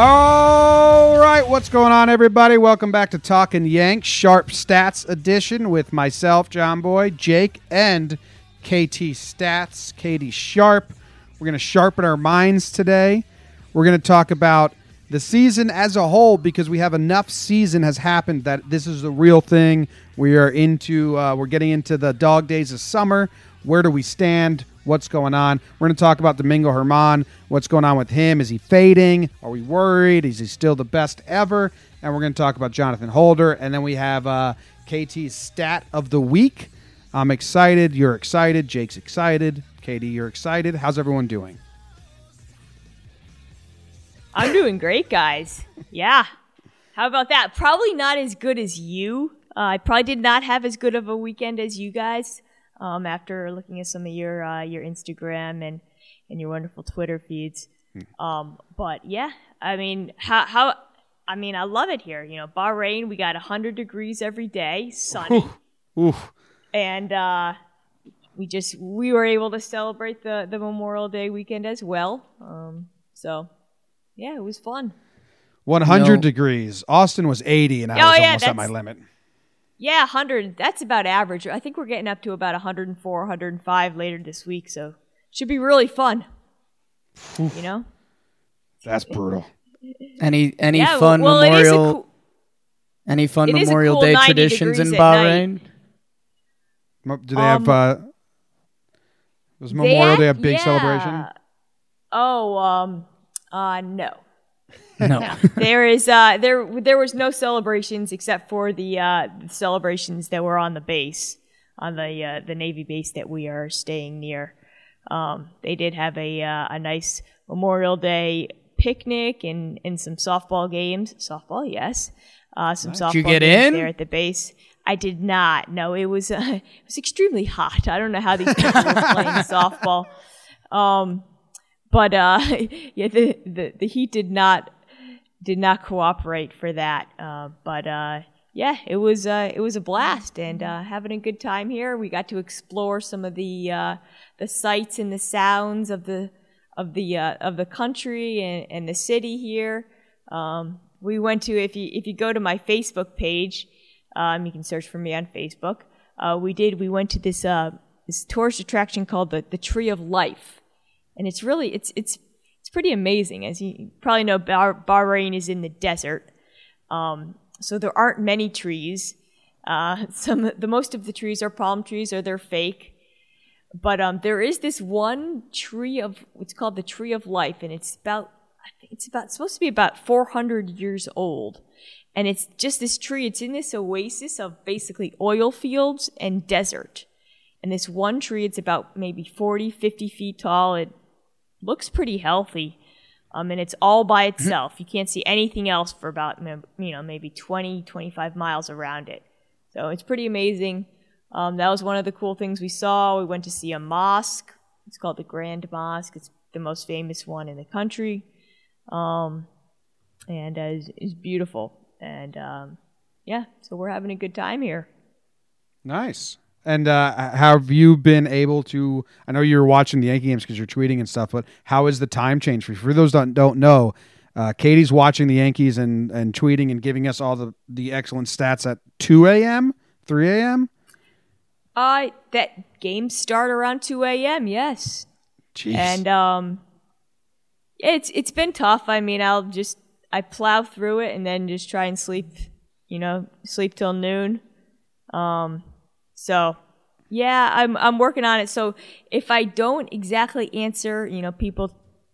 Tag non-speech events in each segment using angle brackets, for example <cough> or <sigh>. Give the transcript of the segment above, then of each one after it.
All right, what's going on, everybody? Welcome back to Talking Yanks Sharp Stats Edition with myself, John Boy, Jake, and KT Stats, Katie Sharp. We're going to sharpen our minds today. We're going to talk about the season as a whole because we have enough season has happened that this is the real thing. We are into, uh, we're getting into the dog days of summer. Where do we stand? What's going on? We're going to talk about Domingo Germán. What's going on with him? Is he fading? Are we worried? Is he still the best ever? And we're going to talk about Jonathan Holder. And then we have uh, KT's stat of the week. I'm excited. You're excited. Jake's excited. Katie, you're excited. How's everyone doing? I'm doing great, guys. Yeah. How about that? Probably not as good as you. Uh, I probably did not have as good of a weekend as you guys. Um, after looking at some of your uh, your Instagram and and your wonderful Twitter feeds. Um, but yeah, I mean, how how I mean, I love it here. You know, Bahrain, we got 100 degrees every day, sunny, Oof. and uh, we just we were able to celebrate the the Memorial Day weekend as well. Um, so yeah, it was fun. 100 No. degrees. Austin was 80, and I Oh, was yeah, almost at my limit. Yeah, 100. That's about average. I think we're getting up to about 104, 105 later this week, so should be really fun. You know? That's brutal. Any any yeah, fun well, it is a Memorial cool, any fun it is a Memorial cool Day traditions in degrees night. Bahrain? Do they have, Um, uh, was They Memorial Day a big yeah. celebration? Oh, um, uh, no. No. <laughs> there is uh there there was no celebrations except for the uh celebrations that were on the base on the uh, the navy base that we are staying near um they did have a uh, a nice memorial day picnic and and some softball games softball yes uh some softball you get games in? there at the base I did not. No, it was uh, <laughs> it was extremely hot. I don't know how these people were <laughs> playing softball. Um, but uh, yeah, the, the the heat did not did not cooperate for that. Uh, but uh, yeah, it was uh, it was a blast and uh, having a good time here. We got to explore some of the uh, the sights and the sounds of the of the uh, of the country and, and the city here. Um, we went to if you if you go to my Facebook page, um, you can search for me on Facebook. Uh, we did we went to this uh, this tourist attraction called the the Tree of Life, and it's really it's it's it's pretty amazing. As you probably know, Bah- Bahrain is in the desert, um, so there aren't many trees. Uh, <laughs> some the most of the trees are palm trees, or they're fake. But um, there is this one tree of it's called the Tree of Life, and it's about it's about supposed to be about 400 years old, and it's just this tree. It's in this oasis of basically oil fields and desert, and this one tree. It's about maybe 40, 50 feet tall. It looks pretty healthy. Um, and it's all by itself. You can't see anything else for about, you know, maybe 20, 25 miles around it. So it's pretty amazing. Um, that was one of the cool things we saw. We went to see a mosque. It's called the Grand Mosque. It's the most famous one in the country. Um, and uh, it's, it's beautiful. And um, yeah, so we're having a good time here. Nice. And uh, have you been able to? I know you're watching the Yankee games because you're tweeting and stuff, but how is the time change for you? For those that don't know, uh, Katie's watching the Yankees and, and tweeting and giving us all the, the excellent stats at 2 a.m., 3 a.m. Uh, that games start around 2 a.m., yes. Jeez. and um it's it's been tough i mean i'll just i plow through it and then just try and sleep you know sleep till noon um so yeah i'm i'm working on it so if i don't exactly answer you know people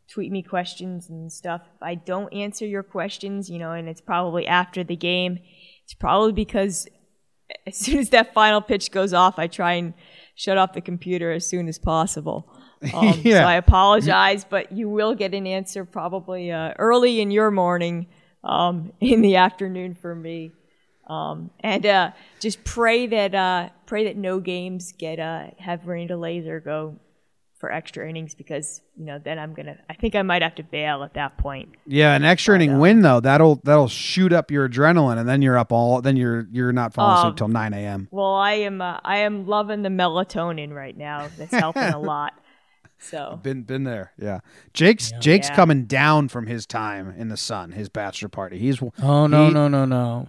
tweet me questions and stuff if i don't answer your questions you know and it's probably after the game it's probably because <laughs> as soon as that final pitch goes off i try and shut off the computer as soon as possible <laughs> um, Yeah. So I apologize, but you will get an answer probably uh, early in your morning, um, <laughs> in the afternoon for me. Um, and uh, just pray that uh, pray that no games get uh, have rain delays or go for extra innings because you know then I'm gonna I think I might have to bail at that point. yeah, an extra inning win though that'll that'll shoot up your adrenaline, and then you're up all. Then you're you're not falling asleep Um, till 9 a.m. Well, I am uh, I am loving the melatonin right now. That's helping a <laughs> lot. So Been been there, yeah. Jake's Jake's Yeah. coming down from his time in the sun, his bachelor party. He's Oh no He- no no no!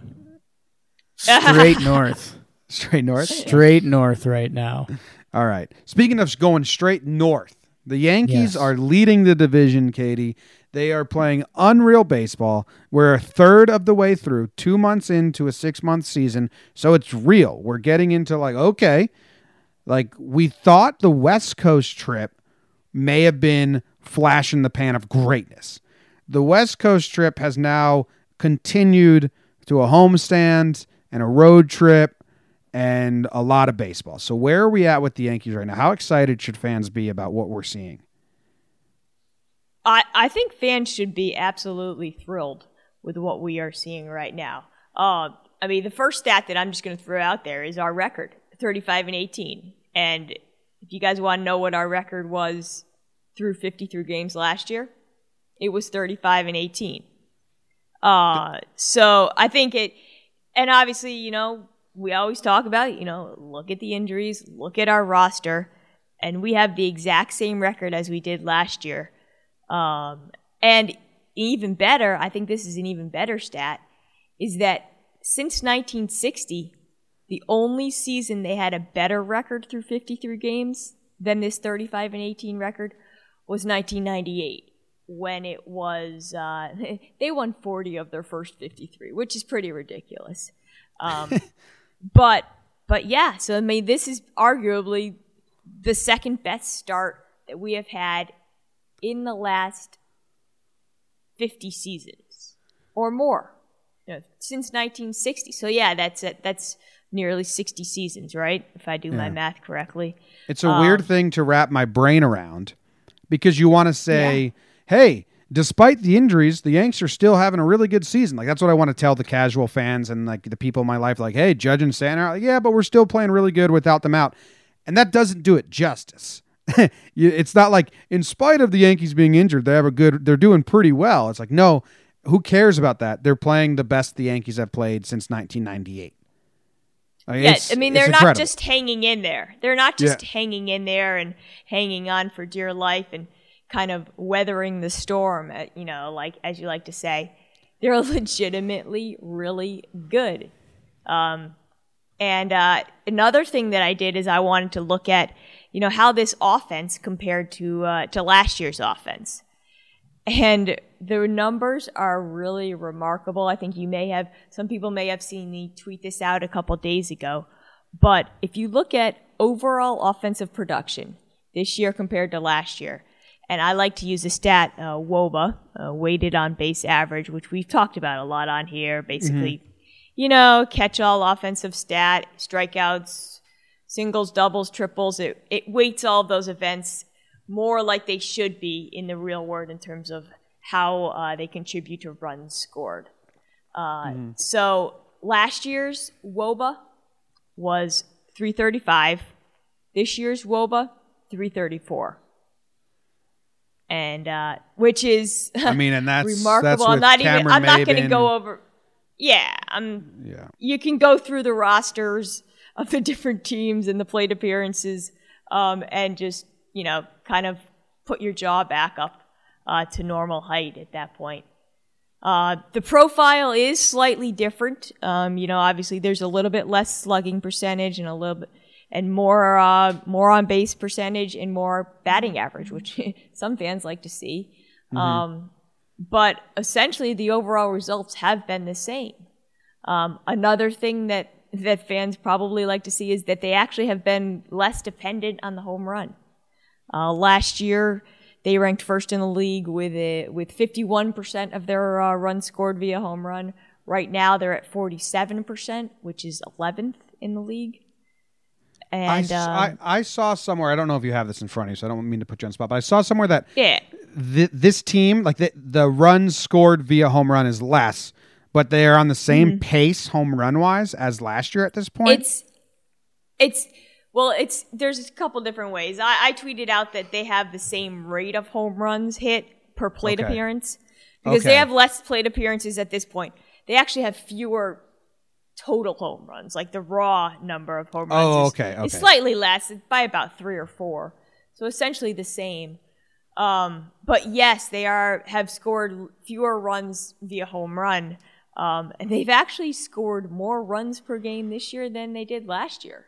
<laughs> Straight north, straight north. straight north right now. All right. Speaking of going straight north, the Yankees Yes. are leading the division, Katie. They are playing unreal baseball. We're a third of the way through, two months into a six month season. So it's real. We're getting into like, okay, like we thought the West Coast trip may have been flash in the pan of greatness. The West Coast trip has now continued to a homestand and a road trip and a lot of baseball. So where are we at with the Yankees right now? How excited should fans be about what we're seeing? I, I think fans should be absolutely thrilled with what we are seeing right now. Uh, I mean, the first stat that I'm just going to throw out there is our record 35 and 18. And if you guys want to know what our record was through 53 games last year, it was 35 and 18. Uh, so I think it, and obviously, you know, we always talk about, you know, look at the injuries, look at our roster, and we have the exact same record as we did last year. Um, and even better, I think this is an even better stat, is that since 1960, the only season they had a better record through 53 games than this 35 and 18 record was 1998 when it was uh, <laughs> they won 40 of their first 53 which is pretty ridiculous. Um, <laughs> but but yeah so i mean this is arguably the second best start that we have had in the last 50 seasons or more you know, since 1960 so yeah that's it that's nearly 60 seasons right? If i do my math correctly. It's a weird thing to wrap my brain around because you want to say, hey, despite the injuries, the Yanks are still having a really good season. Like that's what I want to tell the casual fans and like the people in my life, like, hey, Judge and Stanton, are like, yeah, but we're still playing really good without them out. And that doesn't do it justice. <laughs> It's not like in spite of the Yankees being injured, they have a good they're doing pretty well. It's like, no, who cares about that? They're playing the best the Yankees have played since 1998. Like, Yeah, I mean they're not incredible. just hanging in there. They're not just Yeah. hanging in there and hanging on for dear life and kind of weathering the storm. uh, You know, like as you like to say, they're <laughs> legitimately really good. Um, and uh, another thing that I did is I wanted to look at, you know, how this offense compared to uh, to last year's offense. And the numbers are really remarkable. I think you may have, some people may have seen me tweet this out a couple days ago. But if you look at overall offensive production this year compared to last year, and I like to use a stat, uh, WOBA, uh, weighted on base average, which we've talked about a lot on here. Basically, you know, catch all offensive stat, strikeouts, singles, doubles, triples. It, it weights all of those events more like they should be in the real world in terms of how uh, they contribute to runs scored. Uh, So last year's WOBA was 335. This year's WOBA, 334. And uh, which is I mean, and that's remarkable. That's I'm not even. I'm not going to go over. Yeah, I'm Yeah. you can go through the rosters of the <laughs> different teams and the plate appearances um, and just you know kind of put your jaw back up uh, to normal height at that point uh, the profile is slightly different um, you know obviously there's a little bit less slugging percentage and a little bit and more uh, more on base percentage and more batting average which <laughs> some fans like to see um, but essentially the overall results have been the same um, another thing that that fans probably like to see is that they actually have been less dependent on the home run. Uh, last year, they ranked first in the league with a, with 51% of their uh, runs scored via home run. Right now, they're at 47%, which is 11th in the league. I, And s- um, I- I saw somewhere. I don't know if you have this in front of you, so I don't mean to put you on the spot. But I saw somewhere that yeah, th- this team, like the the runs scored via home run, is less, but they are on the same pace home run wise as last year at this point. It's it's well, it's there's a couple different ways. I, I tweeted out that they have the same rate of home runs hit per plate Okay. appearance because Okay. they have less plate appearances at this point. They actually have fewer total home runs, like the raw number of home runs. Oh, is- okay, is okay. slightly less by about three or four. so essentially the same. Um, but yes, they are have scored fewer runs via home run, um, and they've actually scored more runs per game this year than they did last year.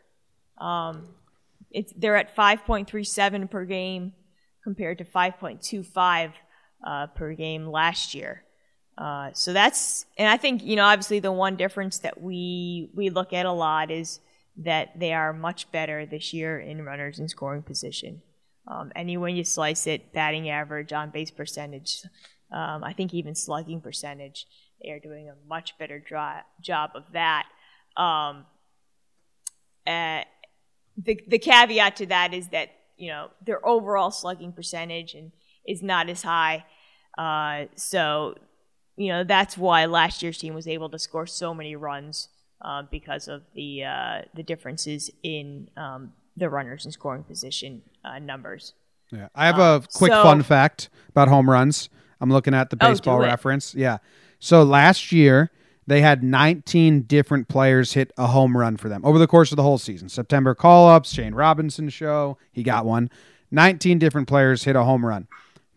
Um, it's they're at 5.37 per game compared to 5.25 uh, per game last year. Uh, so that's, and I think you know, obviously the one difference that we we look at a lot is that they are much better this year in runners in scoring position. Um, and when you slice it, batting average, on base percentage, um, I think even slugging percentage, they are doing a much better job of that. Um, uh, the the caveat to that is that you know their overall slugging percentage and is not as high. Uh, so you know that's why last year's team was able to score so many runs uh, because of the uh, the differences in um, the runners in scoring position uh, numbers. Yeah, I have a quick so- fun fact about home runs. I'm looking at the Oh, baseball it. reference. Yeah. So last year they had 19 different players hit a home run for them over the course of the whole season. September call-ups, Shane Robinson show, he got one. 19 different players hit a home run.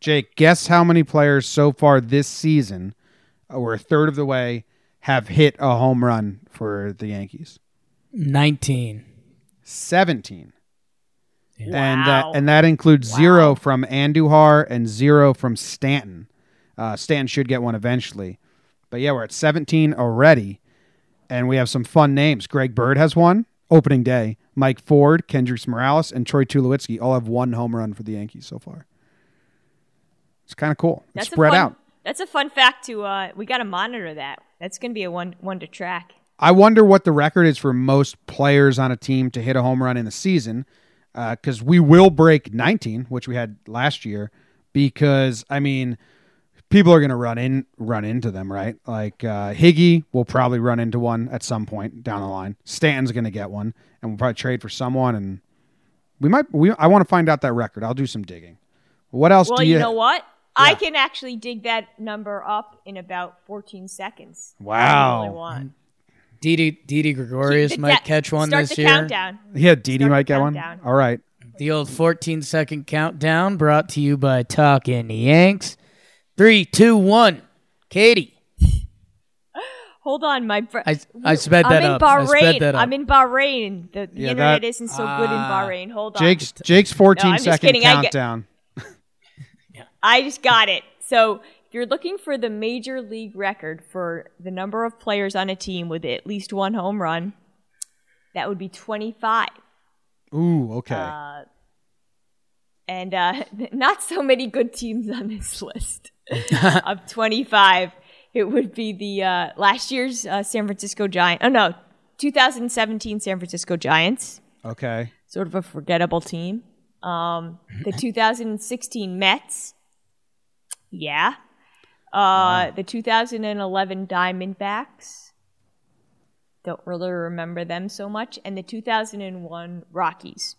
Jake, guess how many players so far this season, we're a third of the way, have hit a home run for the Yankees? 19. 17. and that and that includes zero from Andujar and zero from Stanton. Uh, Stanton should get one eventually, but yeah, we're at 17 already, and we have some fun names. Greg Bird has one opening day. Mike Ford, Kendrys Morales, and Troy Tulowitzki all have one home run for the Yankees so far. It's kind of cool. It's That's a spread fun, out. That's a fun fact to. Uh, we got to monitor that. That's going to be a one one to track. I wonder what the record is for most players on a team to hit a home run in a season, because we will break 19, which we had last year. Because I mean, people are going to run in, run into them, right? Like uh, Higgy will probably run into one at some point down the line. Stanton's going to get one, and we'll probably trade for someone. And we might. We I want to find out that record. I'll do some digging. What else Well, do you you? know what? I can actually dig that number up in about 14 seconds. if you Wow. really want. Didi, Didi Gregorius The might da- catch one Start this the year. countdown. Yeah, Didi Start might the get one. countdown. All right. The old 14 second countdown brought to you by Talking Yanks. Three, two, one. Katie. <gasps> Hold on, my br- I, I sped that I'm in up. I sped Bahrain. that up. I'm in Bahrain. The, the Yeah, internet that- isn't so good in Ah. Bahrain. Hold on. Jake's Jake's 14 I'm just second kidding. I get- countdown. I just got it. So if you're looking for the major league record for the number of players on a team with at least one home run, that would be 25. Ooh, okay. Uh, and uh, <laughs> not so many good teams on this <laughs> list <laughs> of 25. It would be the uh, last year's uh, San Francisco Giants. Oh no, 2017 San Francisco Giants, okay. sort of a forgettable team. Um, the 2016 Mets, yeah. Uh, The 2011 Diamondbacks, don't really remember them so much, and the 2001 Rockies.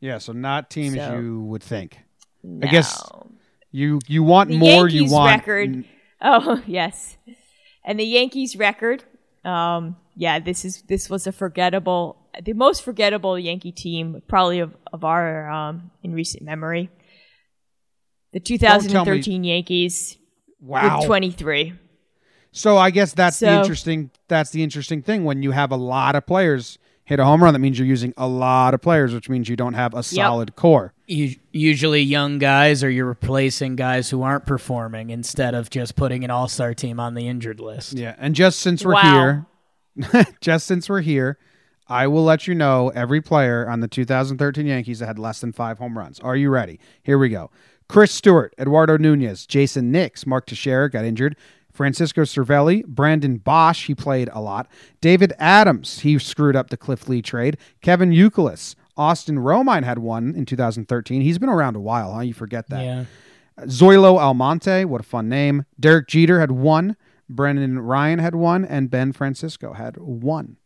Yeah, so not teams So- you would think. No. I guess you you want the more. Yankees you want record. Oh <laughs> yes, and the Yankees record. Um, yeah, this is this was a forgettable, the most forgettable Yankee team probably of of our um, in recent memory. The 2013 Yankees Wow. with 23. So I guess that's the interesting. That's the interesting thing when you have a lot of players hit a home run. That means you're using a lot of players, which means you don't have a solid core. U- usually young guys or you're replacing guys who aren't performing instead of just putting an all-star team on the injured list. Yeah, and just since we're Wow. here, <laughs> just since we're here, I will let you know every player on the 2013 Yankees that had less than five home runs. Are you ready? Here we go. Chris Stewart, Eduardo Nunez, Jayson Nix, Mark Teixeira got injured. Francisco Cervelli, Brennan Boesch, he played a lot. David Adams, he screwed up the Cliff Lee trade. Kevin Youkilis, Austin Romine had one in 2013. He's been around a while, huh? You forget that. Yeah. Zoilo Almonte, what a fun name. Derek Jeter had one. Brendan Ryan had one, and Ben Francisco had one.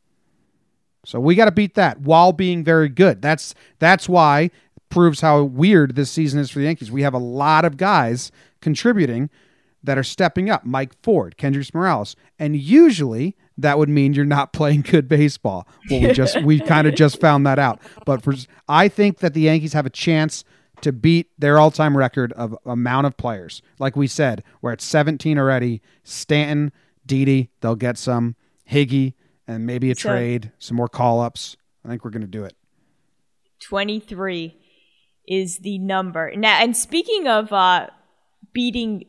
So we got to beat that while being very good. That's that's why proves how weird this season is for the Yankees. We have a lot of guys contributing, that are stepping up. Mike Ford, Kendrys Morales, and usually that would mean you're not <laughs> playing good baseball. Well, we just we kind of just found that out. But for I think that the Yankees have a chance to beat their all-time record of amount of players. Like we said, we're at 17 already. Stanton, Didi, they'll get some. Higgy, and maybe a So- trade, some more call-ups. I think we're going to do it. 23 is the number. Now, and speaking of uh, beating,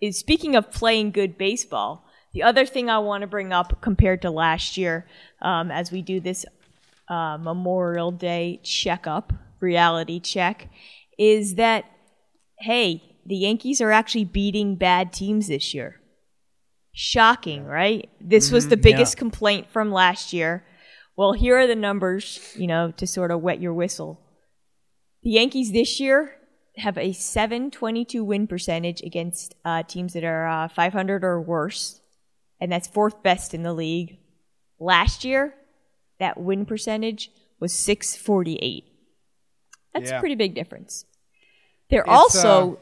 is speaking of playing good baseball. The other thing I want to bring up compared to last year, um, as we do this uh, Memorial Day checkup, reality check, is that hey, the Yankees are actually beating bad teams this year. Shocking, right? This was the biggest complaint from last year. Well, here are the numbers, you know, to sort of wet your whistle. The Yankees this year have a 722 win percentage against uh, teams that are uh, 500 or worse, and that's fourth best in the league. Last year, that win percentage was 648. That's Yeah. a pretty big difference. They're It's, also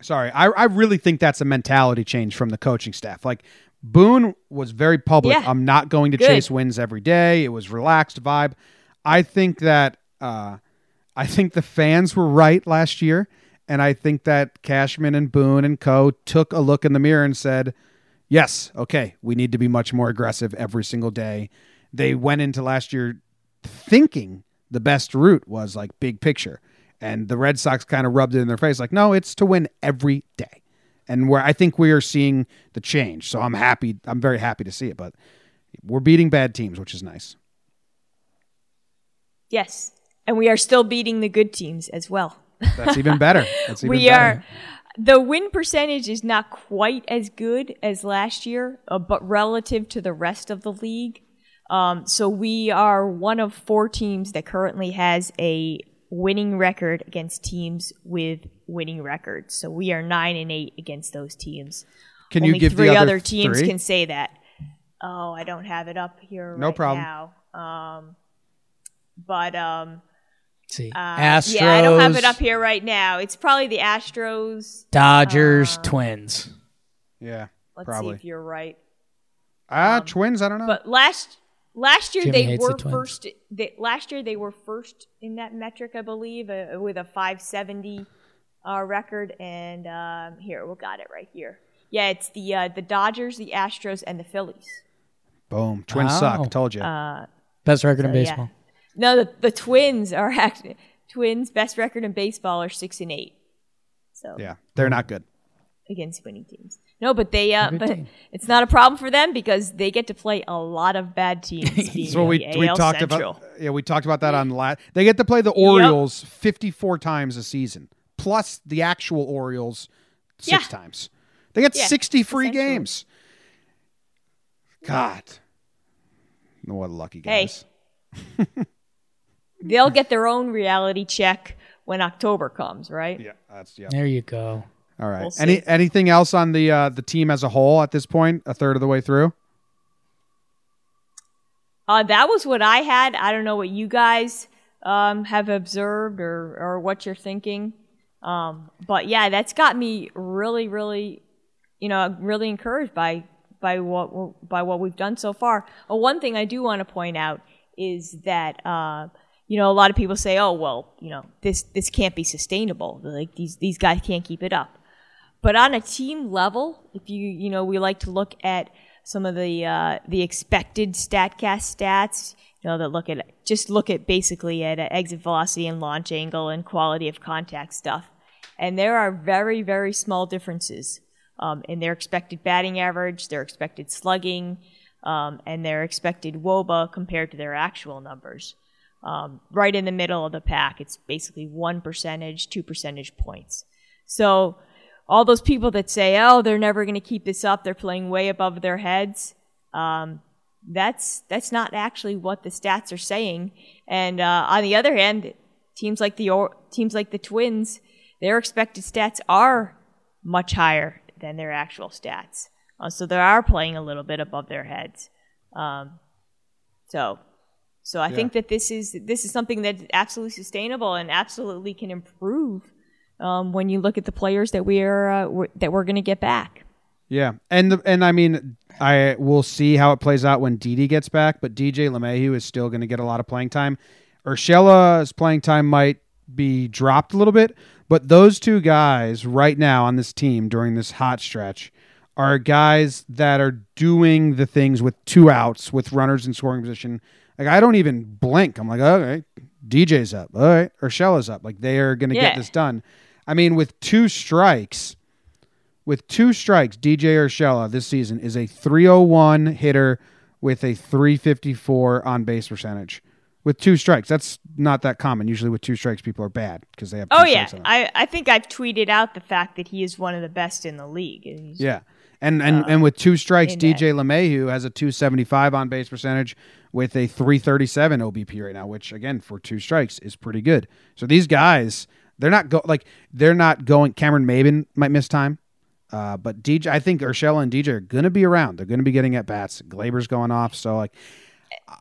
Sorry, I, I really think that's a mentality change from the coaching staff. Like Boone was very public. Yeah. I'm not going to Good. chase wins every day. It was relaxed vibe. I think that uh, I think the fans were right last year, and I think that Cashman and Boone and Co. took a look in the mirror and said, "Yes, okay, we need to be much more aggressive every single day." They went into last year thinking the best route was like big picture. And the Red Sox kind of rubbed it in their face like, no, it's to win every day. And where I think we are seeing the change. So I'm happy. I'm very happy to see it. But we're beating bad teams, which is nice. Yes, and we are still beating the good teams as well. That's even better. <laughs> That's even we better. are the win percentage is not quite as good as last year, uh, but relative to the rest of the league. Um, so we are one of four teams that currently has a winning record against teams with winning records. So we are nine and eight against those teams. Can Only you give three the other, other teams three? can say that. Oh, I don't have it up here. No right problem. Now. Um, but um, see, uh, Astros, yeah, I don't have it up here right now. It's probably the Astros. Dodgers, Uh, Twins. Yeah, Let's probably. see if you're right. Ah, Twins. I don't know. But last last year Jimmy they hates the were first. They, last year they were first in that metric, I believe, uh, with a 570 uh, record. And um, here we got it right here. Yeah, it's the uh, the Dodgers, the Astros, and the Phillies. Boom. Twins Wow. suck. Told you. Best record in baseball. yeah. Baseball. No, the, the Twins are actually Twins best record in baseball are six and eight. So yeah, they're not good. against winning teams. No, but they uh, but team. it's not a problem for them because they get to play a lot of bad teams. <laughs> being So we, the we talked Central. about yeah we talked about that on last. They get to play the Orioles 54 times a season, plus the actual Orioles six Yeah. times. They get Yeah, 60 free essentially. games. God, what a lucky Hey. <laughs> guys. They'll get their own reality check when October comes, right? Yeah, that's yeah. There you go. All right. We'll see. Any anything else on the uh, the team as a whole at this point? A third of the way through. Uh, that was what I had. I don't know what you guys um, have observed or, or what you're thinking. Um, but yeah, that's got me really, really, you know, really encouraged by by what by what we've done so far. Uh, one thing I do want to point out is that uh, you know a lot of people say, "Oh, well, you know, this this can't be sustainable. Like these these guys can't keep it up." But on a team level, if you you know, we like to look at some of the uh, the expected Statcast stats. You know, that look at just look at basically at uh, exit velocity and launch angle and quality of contact stuff, and there are very very small differences um, in their expected batting average, their expected slugging, um, and their expected WOBA compared to their actual numbers. Um, right in the middle of the pack, it's basically one percentage, two percentage points. So all those people that say, "Oh, they're never going to keep this up. They're playing way above their heads." Um, that's that's not actually what the stats are saying. And uh, on the other hand, teams like the teams like the Twins, their expected stats are much higher than their actual stats. Uh, so they are playing a little bit above their heads. Um, so, so I think that this is this is something that's absolutely sustainable and absolutely can improve um, when you look at the players that we are uh, we're, that we're going to get back. Yeah, and the, and I mean, I will see how it plays out when Didi gets back, but DJ LeMahieu is still going to get a lot of playing time. Urshela's playing time might be dropped a little bit, but those two guys right now on this team during this hot stretch are guys that are doing the things with two outs with runners in scoring position. Like I don't even blink. I'm like, okay, DJ's up. All right, Urshela's up. Like they are going to Yeah. get this done. I mean, with two strikes, with two strikes, DJ Urshela this season is a 301 hitter with a 354 on base percentage. With two strikes, that's not that common. Usually, with two strikes, people are bad because they have. Two Oh yeah, strikes on them. I, I think I've tweeted out the fact that he is one of the best in the league. Yeah. And and, uh, and with two strikes. DJ LeMahieu has a 275 on base percentage with a 337 OBP right now, which again for two strikes is pretty good. So these guys, they're not go like they're not going. Cameron Maybin might miss time, uh, but DJ, I think Urshela and DJ are going to be around. They're going to be getting at bats. Gleyber's going off, so like, uh,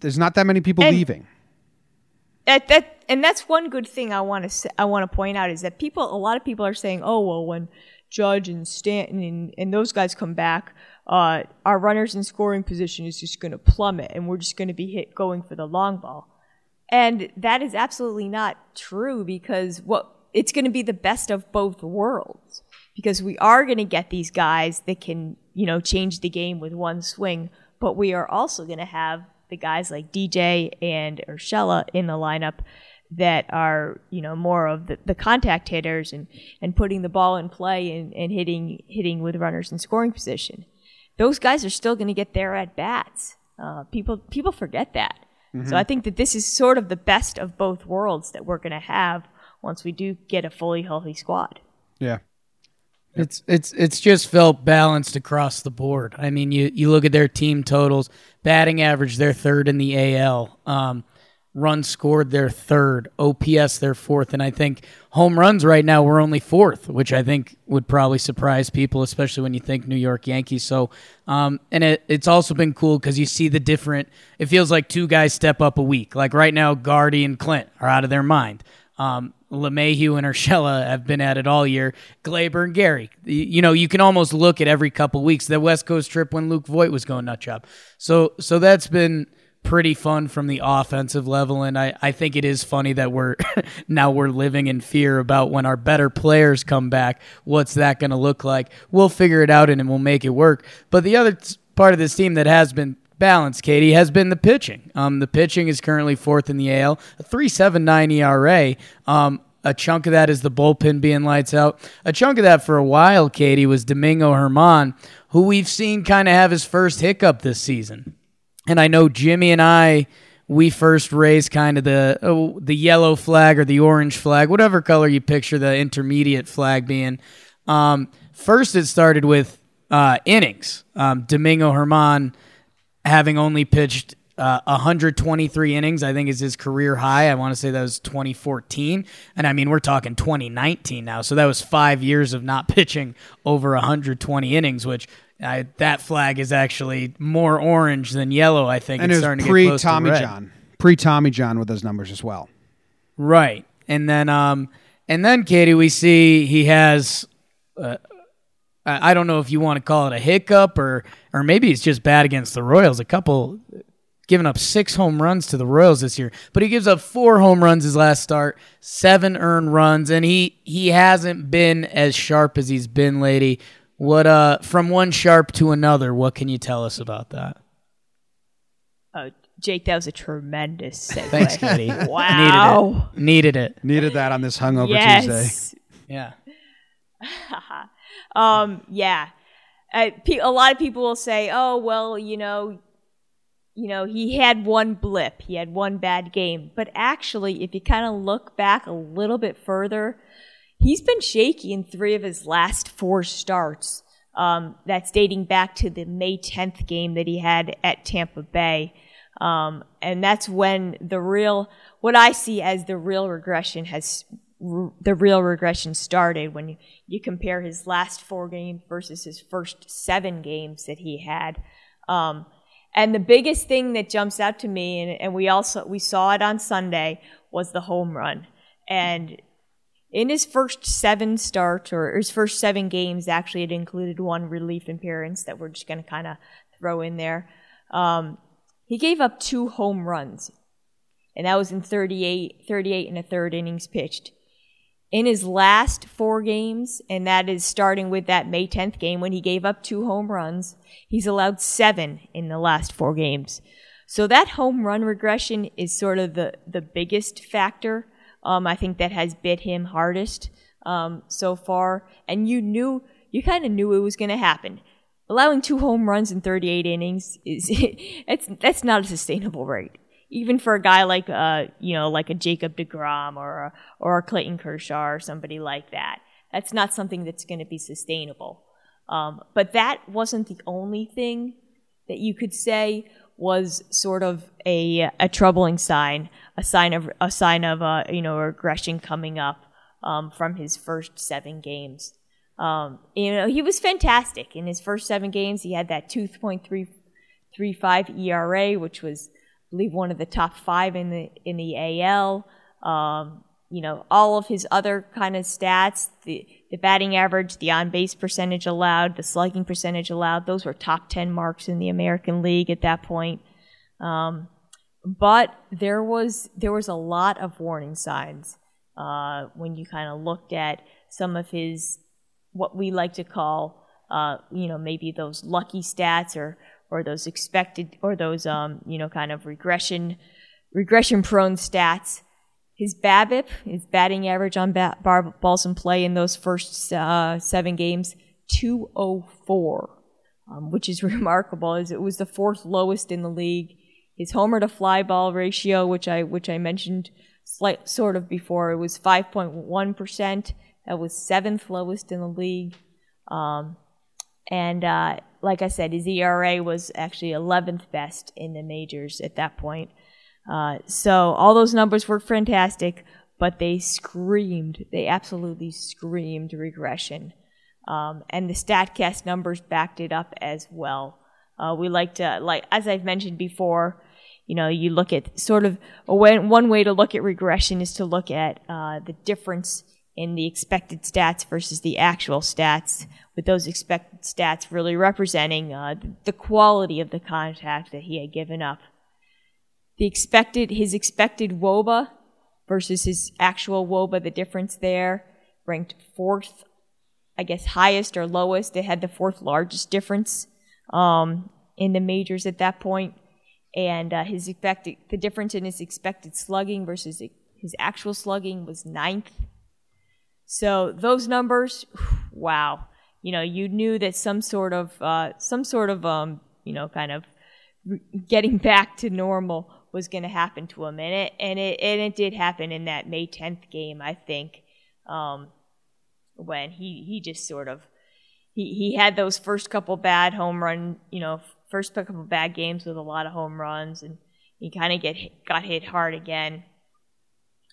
there's not that many people And- leaving. that that and that's one good thing I want to I want to point out is that people a lot of people are saying, oh well, when Judge and Stanton and, and those guys come back, uh, our runners in scoring position is just going to plummet, and we're just going to be hit going for the long ball, and that is absolutely not true because what it's going to be the best of both worlds because we are going to get these guys that can you know change the game with one swing, but we are also going to have the guys like DJ and Urshela in the lineup that are you know more of the, the contact hitters and, and putting the ball in play and, and hitting hitting with runners in scoring position. Those guys are still going to get their at bats. Uh, people people forget that. So I think that this is sort of the best of both worlds that we're going to have once we do get a fully healthy squad. Yeah. It's it's it's just felt balanced across the board. I mean, you you look at their team totals, batting average, they're third in the AL. Um, runs scored, they're third. OPS, they're fourth, and I think home runs right now we're only fourth, which I think would probably surprise people, especially when you think New York Yankees. So, um, and it, it's also been cool because you see the different. It feels like two guys step up a week. Like right now, Gardy and Clint are out of their mind. Um, and Urshela have been at it all year. Gleyber and Gary. You, you know, you can almost look at every couple weeks. The West Coast trip when Luke Voit was going nut job. So so that's been pretty fun from the offensive level and I, I think it is funny that we're <laughs> now we're living in fear about when our better players come back what's that going to look like we'll figure it out and we'll make it work but the other part of this team that has been balanced, Katie, has been the pitching. Um, the pitching is currently fourth in the AL, a 3.79 ERA. Um, a chunk of that is the bullpen being lights out. A chunk of that for a while, Katie, was Domingo Germán, who we've seen kind of have his first hiccup this season. And I know Jimmy and I, we first raised kind of the oh, the yellow flag or the orange flag, whatever color you picture the intermediate flag being. Um, first, it started with uh, innings. Um, Domingo Germán having only pitched uh, 123 innings, I think is his career high. I want to say that was 2014. And I mean, we're talking 2019 now. So that was five years of not <laughs> pitching over 120 innings, which I, that flag is actually more orange than yellow, I think. And it's it was starting to pre get close to Tommy. John. Pre Tommy John with those numbers as well. Right. And then um and then Katie we see he has uh, I don't know if you want to call it a hiccup or or maybe he's just bad against the Royals. A couple giving up 6 home runs to the Royals this year. But he gives up 4 home runs his last start, 7 earned runs and he he hasn't been as sharp as he's been lately. What uh from one sharp to another, what can you tell us about that? Oh, Jake, that was a tremendous segue. Thanks, Katie. <laughs> Wow. Needed it. Needed it. Needed that on this hungover Tuesday. Yeah. <laughs> Um, yeah. Uh, pe- a lot of people will say, "Oh, well, you know, you know, he had one blip, he had one bad game." But actually, if you kind of look back a little bit further, he's been shaky in three of his last four starts. Um, that's dating back to the May 10th game that he had at Tampa Bay. Um, and that's when the real, what I see as the real regression has, the real regression started when you, you compare his last four games versus his first seven games that he had. Um, and the biggest thing that jumps out to me, and, and we also, we saw it on Sunday, was the home run. And in his first seven starts or his first seven games, actually, it included one relief appearance that we're just going to kind of throw in there. Um, he gave up two home runs, and that was in 38, 38 and a third innings pitched. In his last four games, and that is starting with that May 10th game when he gave up two home runs, he's allowed seven in the last four games. So that home run regression is sort of the, the biggest factor. Um, I think that has bit him hardest um, so far. And you knew, you kind of knew it was going to happen. Allowing two home runs in 38 innings is <laughs> that's that's not a sustainable rate, even for a guy like uh you know like a Jacob Degrom or a, or a Clayton Kershaw or somebody like that. That's not something that's going to be sustainable. Um, but that wasn't the only thing that you could say was sort of a a troubling sign, a sign of a sign of uh, you know regression coming up um, from his first seven games. Um, you know he was fantastic in his first seven games. He had that two point three three five ERA, which was I believe one of the top five in the in the AL. Um, you know all of his other kind of stats, the the batting average, the on base percentage allowed, the slugging percentage allowed, those were top 10 marks in the American League at that point. Um, but there was there was a lot of warning signs uh, when you kind of looked at some of his what we like to call uh, you know maybe those lucky stats or or those expected or those um, you know kind of regression regression prone stats his BABIP, his batting average on ba- bar- balls in play in those first uh, seven games, 204, um, which is <laughs> remarkable. As it was the fourth lowest in the league. His homer to fly ball ratio, which I which I mentioned slight sort of before, it was 5.1 percent. That was seventh lowest in the league. Um, and uh, like I said, his ERA was actually 11th best in the majors at that point. Uh, so all those numbers were fantastic, but they screamed, they absolutely screamed regression. Um, and the StatCast numbers backed it up as well. Uh, we like to, like as I've mentioned before, you know, you look at sort of way, one way to look at regression is to look at uh, the difference in the expected stats versus the actual stats, with those expected stats really representing uh, the quality of the contact that he had given up the expected his expected woba versus his actual woba the difference there ranked fourth i guess highest or lowest. It had the fourth largest difference um, in the majors at that point. and uh, his expected the difference in his expected slugging versus his actual slugging was ninth. So those numbers wow. You know you knew that some sort of uh, some sort of um, you know kind of getting <laughs> back to normal was going to happen to him, and it and it and it did happen in that May 10th game, I think, um, when he he just sort of he he had those first couple bad home run, you know, first couple bad games with a lot of home runs, and he kind of get got hit hard again,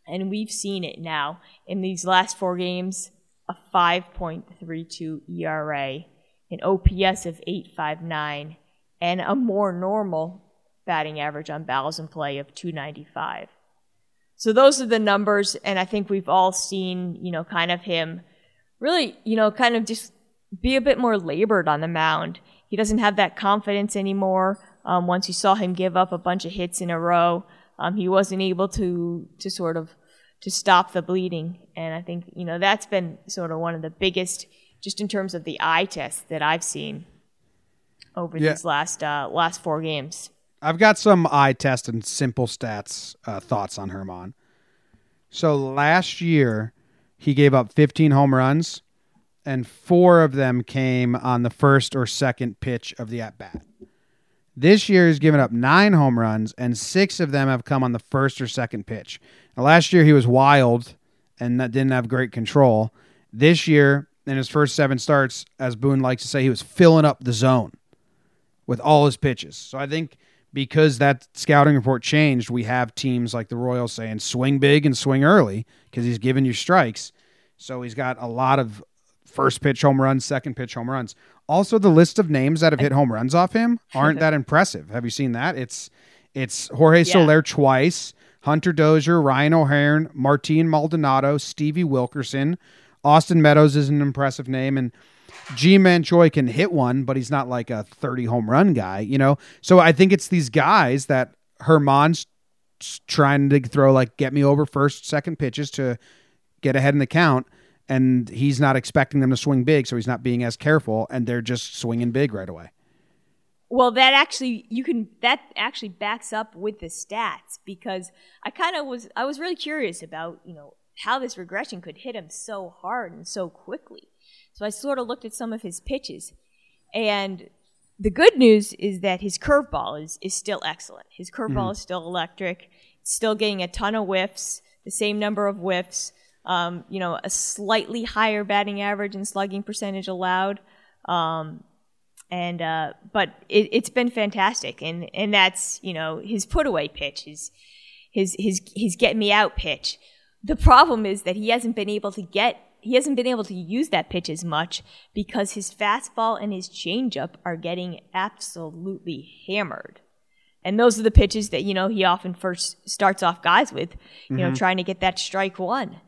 and we've seen it now. In these last four games, a 5.32 ERA, an OPS of 859, and a more normal batting average on balls in play of 295. So those are the numbers, and I think we've all seen, you know, kind of him really, you know, kind of just be a bit more labored on the mound. He doesn't have that confidence anymore. Um, once you saw him give up a bunch of hits in a row, um, he wasn't able to to sort of to stop the bleeding. And I think you know that's been sort of one of the biggest, just in terms of the eye test that I've seen over yeah. these last uh, last four games. I've got some eye test and simple stats uh, thoughts on Germán. So last year, he gave up 15 home runs, and four of them came on the first or second pitch of the at bat. This year, he's given up nine home runs, and six of them have come on the first or second pitch. Now, last year, he was wild and didn't have great control. This year, in his first seven starts, as Boone likes to say, he was filling up the zone with all his pitches. So I think because that scouting report changed, we have teams like the Royals saying swing big and swing early because he's giving you strikes. So he's got a lot of first pitch home runs, second pitch home runs. Also, the list of names that have hit home runs off him <laughs> aren't that impressive. Have you seen that? It's it's Jorge yeah. Soler twice, Hunter Dozier, Ryan O'Hearn, Martin Maldonado, Stevie Wilkerson. Austin Meadows is an impressive name, and Ji-Man Choi can hit one, but he's not like a 30 home run guy, you know? So I think it's these guys that Germán's trying to throw, like, get me over first, second pitches to get ahead in the count. And he's not expecting them to swing big, so he's not being as careful, and they're just swinging big right away. Well, that actually you can that actually backs up with the stats because I kind of was I was really curious about you know how this regression could hit him so hard and so quickly. So I sort of looked at some of his pitches, and the good news is that his curveball is is still excellent. His curveball mm-hmm. is still electric. It's still getting a ton of whiffs, the same number of whiffs. Um, you know, a slightly higher batting average and slugging percentage allowed. Um, and uh, but it, has been fantastic, and and that's you know his put away pitch, his his his his get me out pitch. The problem is that he hasn't been able to get he hasn't been able to use that pitch as much because his fastball and his changeup are getting absolutely hammered. And those are the pitches that you know he often first starts off guys with, you mm-hmm. know, trying to get that strike one.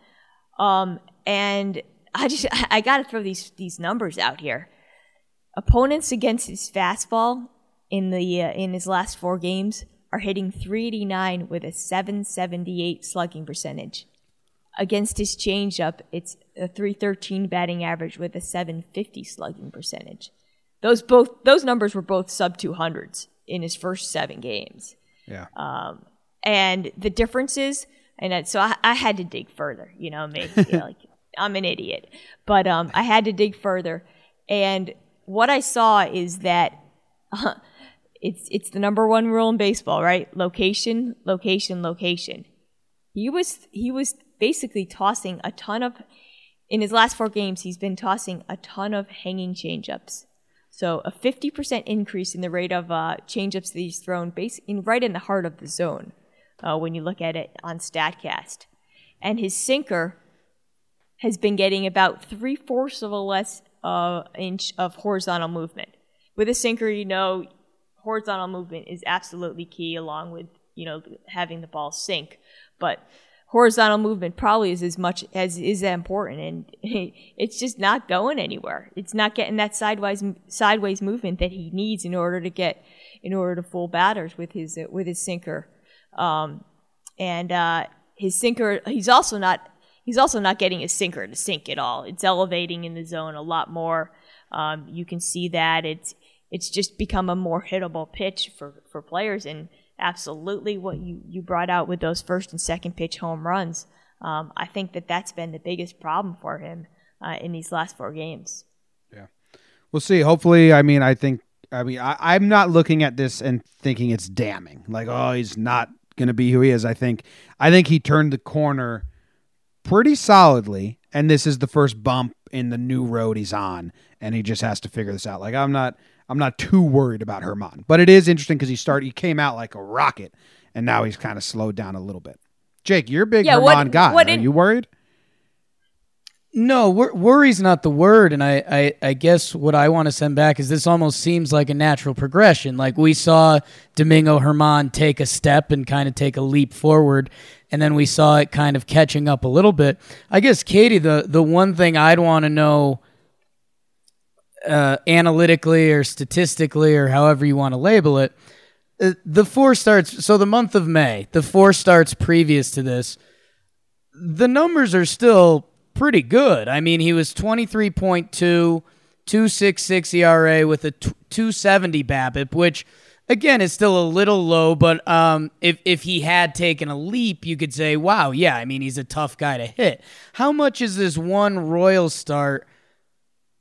Um, and I just <laughs> I got to throw these these numbers out here. Opponents against his fastball in the uh, in his last four games are hitting 389 with a 778 slugging percentage. Against his changeup, it's a 313 batting average with a 750 slugging percentage. Those both those numbers were both sub 200s in his first seven games. Yeah. Um, and the differences, and so I, I, had to dig further. You know me, <laughs> you know, like I'm an idiot, but um, I had to dig further, and what I saw is that uh, it's it's the number one rule in baseball, right? Location, location, location. He was he was basically tossing a ton of in his last four games. He's been tossing a ton of hanging changeups. So a 50% increase in the rate of uh, changeups that he's thrown, base in right in the heart of the zone. Uh, when you look at it on Statcast, and his sinker has been getting about three fourths of a less uh, inch of horizontal movement. With a sinker, you know, horizontal movement is absolutely key, along with you know having the ball sink. But horizontal movement probably is as much as is that important, and <laughs> it's just not going anywhere. It's not getting that sideways sideways movement that he needs in order to get in order to fool batters with his with his sinker. Um, and uh, his sinker, he's also not He's also not getting his sinker to sink at all. It's elevating in the zone a lot more. Um, you can see that it's it's just become a more hittable pitch for, for players. And absolutely, what you you brought out with those first and second pitch home runs, um, I think that that's been the biggest problem for him uh, in these last four games. Yeah, we'll see. Hopefully, I mean, I think. I mean, I, I'm not looking at this and thinking it's damning. Like, oh, he's not going to be who he is. I think, I think he turned the corner pretty solidly, and this is the first bump in the new road he's on, and he just has to figure this out. Like I'm not, I'm not too worried about Germán. but it is interesting because he started, he came out like a rocket, and now he's kind of slowed down a little bit. Jake, you're a big yeah, Germán what, guy. What Are in, you worried? No, wor- worry's not the word, and I, I, I guess what I want to send back is this almost seems like a natural progression. Like we saw Domingo Germán take a step and kind of take a leap forward, and then we saw it kind of catching up a little bit. I guess Katie, the the one thing I'd want to know, uh, analytically or statistically or however you want to label it, uh, the four starts. So the month of May, the four starts previous to this, the numbers are still pretty good. I mean, he was 23.2, 266 ERA with a 270 BABIP, which again is still a little low, but um, if if he had taken a leap, you could say, wow, yeah, I mean, he's a tough guy to hit. How much is this one Royal start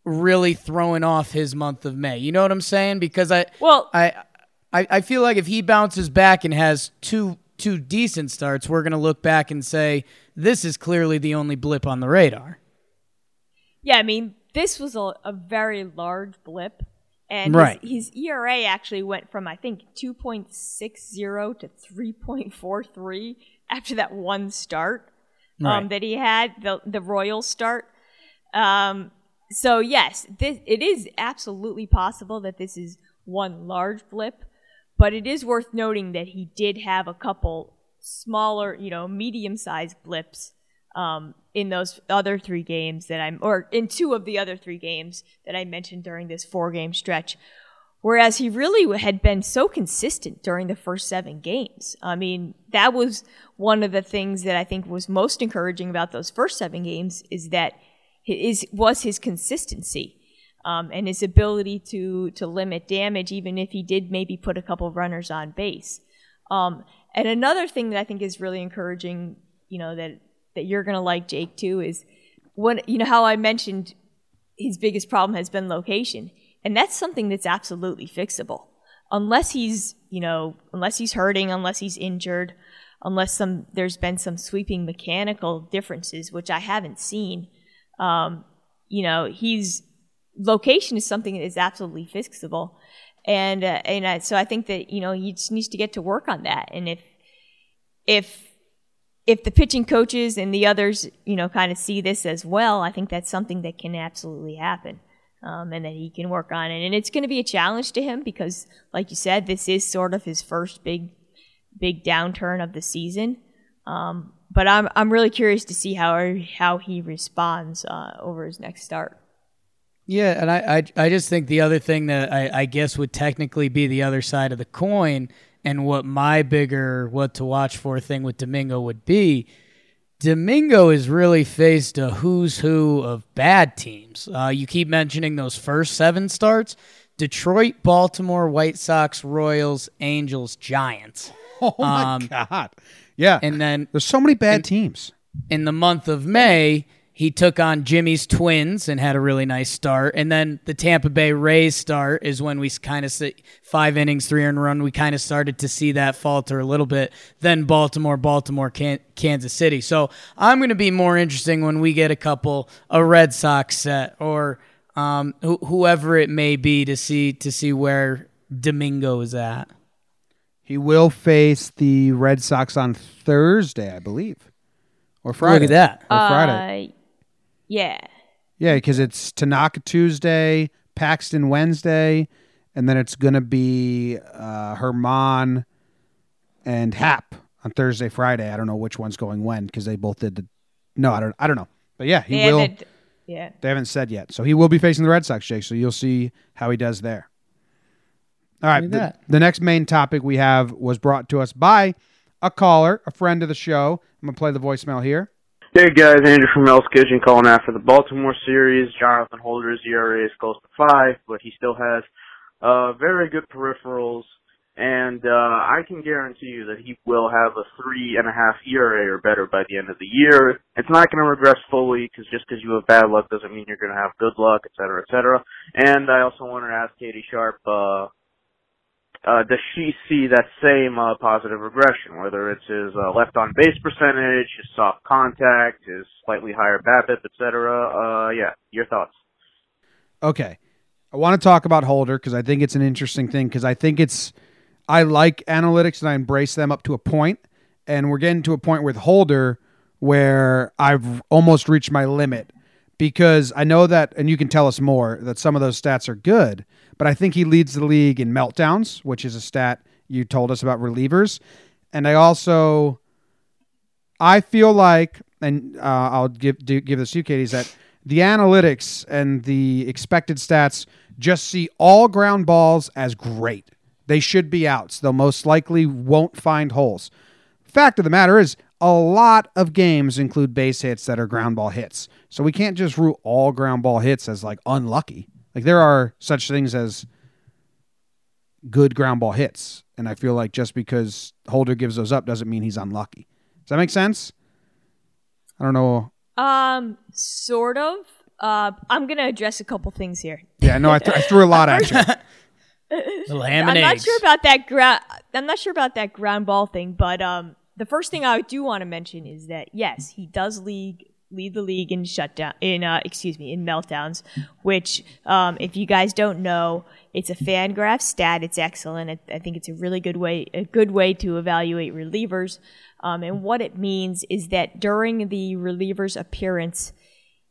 really throwing off his month of May? You know what I'm saying? Because I well, I I, I feel like if he bounces back and has two two decent starts, we're going to look back and say this is clearly the only blip on the radar. Yeah, I mean, this was a, a very large blip. And right. his, his, ERA actually went from, I think, 2.60 to 3.43 after that one start um, right. that he had, the, the Royal start. Um, so, yes, this, it is absolutely possible that this is one large blip. But it is worth noting that he did have a couple smaller, you know, medium sized blips um, in those other three games that I'm, or in two of the other three games that I mentioned during this four game stretch. Whereas he really had been so consistent during the first seven games. I mean, that was one of the things that I think was most encouraging about those first seven games is that was his consistency um, and his ability to to limit damage, even if he did maybe put a couple runners on base. Um, and another thing that I think is really encouraging, you know, that that you're gonna like Jake too is what you know how I mentioned his biggest problem has been location and that's something that's absolutely fixable. Unless he's, you know, unless he's hurting, unless he's injured, unless some there's been some sweeping mechanical differences, which I haven't seen. Um, you know, he's location is something that is absolutely fixable, and uh, and uh, so I think that you know he just needs to get to work on that. And if if if the pitching coaches and the others, you know, kind of see this as well, I think that's something that can absolutely happen um, and that he can work on it. And it's going to be a challenge to him because, like you said, this is sort of his first big, big downturn of the season. Um, but I'm I'm really curious to see how how he responds uh, over his next start. Yeah, and I, I I just think the other thing that I, I guess would technically be the other side of the coin, and what my bigger what to watch for thing with Domingo would be Domingo has really faced a who's who of bad teams. Uh, you keep mentioning those first seven starts Detroit, Baltimore, White Sox, Royals, Angels, Giants. <laughs> Oh, my um, God. Yeah. And then there's so many bad in, teams. In the month of May, he took on Jimmy's Twins and had a really nice start. And then the Tampa Bay Rays start is when we kind of see five innings, three earned run. We kind of started to see that falter a little bit. Then Baltimore, Baltimore, Kansas City. So I'm going to be more interesting when we get a couple a Red Sox set or um, wh- whoever it may be to see to see where Domingo is at. He will face the Red Sox on Thursday, I believe, or Friday. Look at that, or Friday. Uh, yeah. Yeah, because it's Tanaka Tuesday, Paxton Wednesday, and then it's going to be uh, Germán and Happ on Thursday, Friday. I don't know which one's going when because they both did the. No, I don't. I don't know. But yeah, he they will. Haven't, yeah. They haven't said yet, so he will be facing the Red Sox, Jake. So you'll see how he does there. All right. The, the next main topic we have was brought to us by a caller, a friend of the show. I'm gonna play the voicemail here. Hey guys, Andrew from Mel's Kitchen calling after the Baltimore series. Jonathan Holder's ERA is close to five, but he still has uh, very good peripherals, and uh, I can guarantee you that he will have a three and a half ERA or better by the end of the year. It's not going to regress fully because just because you have bad luck doesn't mean you're going to have good luck, et cetera, et cetera. And I also wanted to ask Katie Sharp. Uh, uh, does she see that same uh, positive regression, whether it's his uh, left on base percentage, his soft contact, his slightly higher BABIP, etc.? Uh, yeah, your thoughts. Okay, I want to talk about Holder because I think it's an interesting thing because I think it's I like analytics and I embrace them up to a point, and we're getting to a point with Holder where I've almost reached my limit because I know that, and you can tell us more that some of those stats are good but I think he leads the league in meltdowns, which is a stat you told us about relievers. And I also, I feel like, and uh, I'll give do, give this to you, Katie, is that the analytics and the expected stats just see all ground balls as great. They should be outs. They'll most likely won't find holes. Fact of the matter is, a lot of games include base hits that are ground ball hits. So we can't just rule all ground ball hits as like unlucky. Like there are such things as good ground ball hits, and I feel like just because Holder gives those up doesn't mean he's unlucky. Does that make sense? I don't know. Um, sort of. Uh, I'm gonna address a couple things here. Yeah, no, I, th- I threw a lot at you. <laughs> the <laughs> lamb I'm not eggs. sure about that ground. I'm not sure about that ground ball thing, but um, the first thing I do want to mention is that yes, he does league lead the league in shutdown in uh, excuse me in meltdowns which um, if you guys don't know it's a fangraph stat it's excellent I, I, think it's a really good way a good way to evaluate relievers um, and what it means is that during the reliever's appearance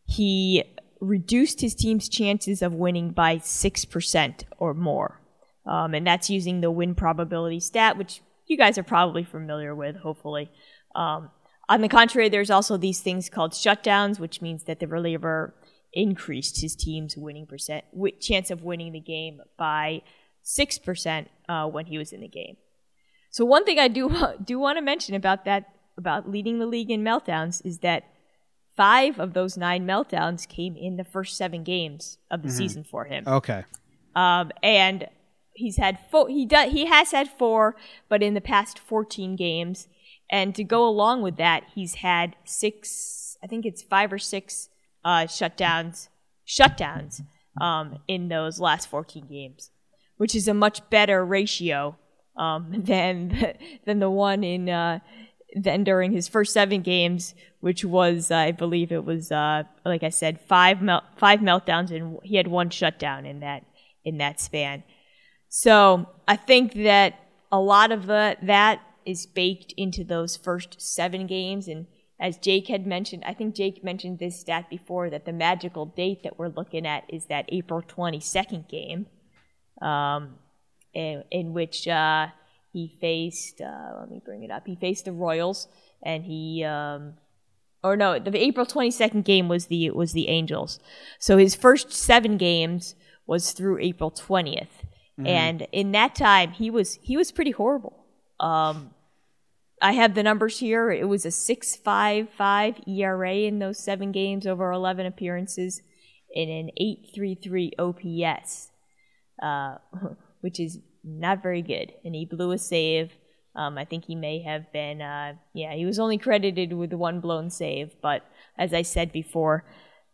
he reduced his team's chances of winning by 6% or more um, and that's using the win probability stat which you guys are probably familiar with, hopefully. Um, on the contrary, there's also these things called shutdowns, which means that the reliever increased his team's winning percent w- chance of winning the game by six percent uh, when he was in the game. So one thing I do do want to mention about that about leading the league in meltdowns is that five of those nine meltdowns came in the first seven games of the season for him. Okay. Um, and he's had four. He does. He has had four, but in the past fourteen games. And to go along with that, he's had six. I think it's five or six uh, shutdowns. Shutdowns um, in those last fourteen games, which is a much better ratio um, <laughs> than than the one in uh, during his first seven games, which was I believe it was uh, like I said five mel- five meltdowns and he had one shutdown in that in that span. So I think that a lot of the, that is baked into those first seven games. And as Jake had mentioned, I think Jake mentioned this stat before that the magical date that we're looking at is that April 22nd game, um, in, in which uh, he faced, uh, let me bring it up, he faced the Royals and he, um, or no, the April 22nd game was the, was the Angels. So his first seven games was through April 20th. And in that time, he was he was pretty horrible. Um, I have the numbers here. It was a six five five ERA in those seven games over eleven appearances, and an eight three three OPS, uh, <laughs> which is not very good. And he blew a save. Um, I think he may have been. Uh, yeah, he was only credited with one blown save, but as I said before,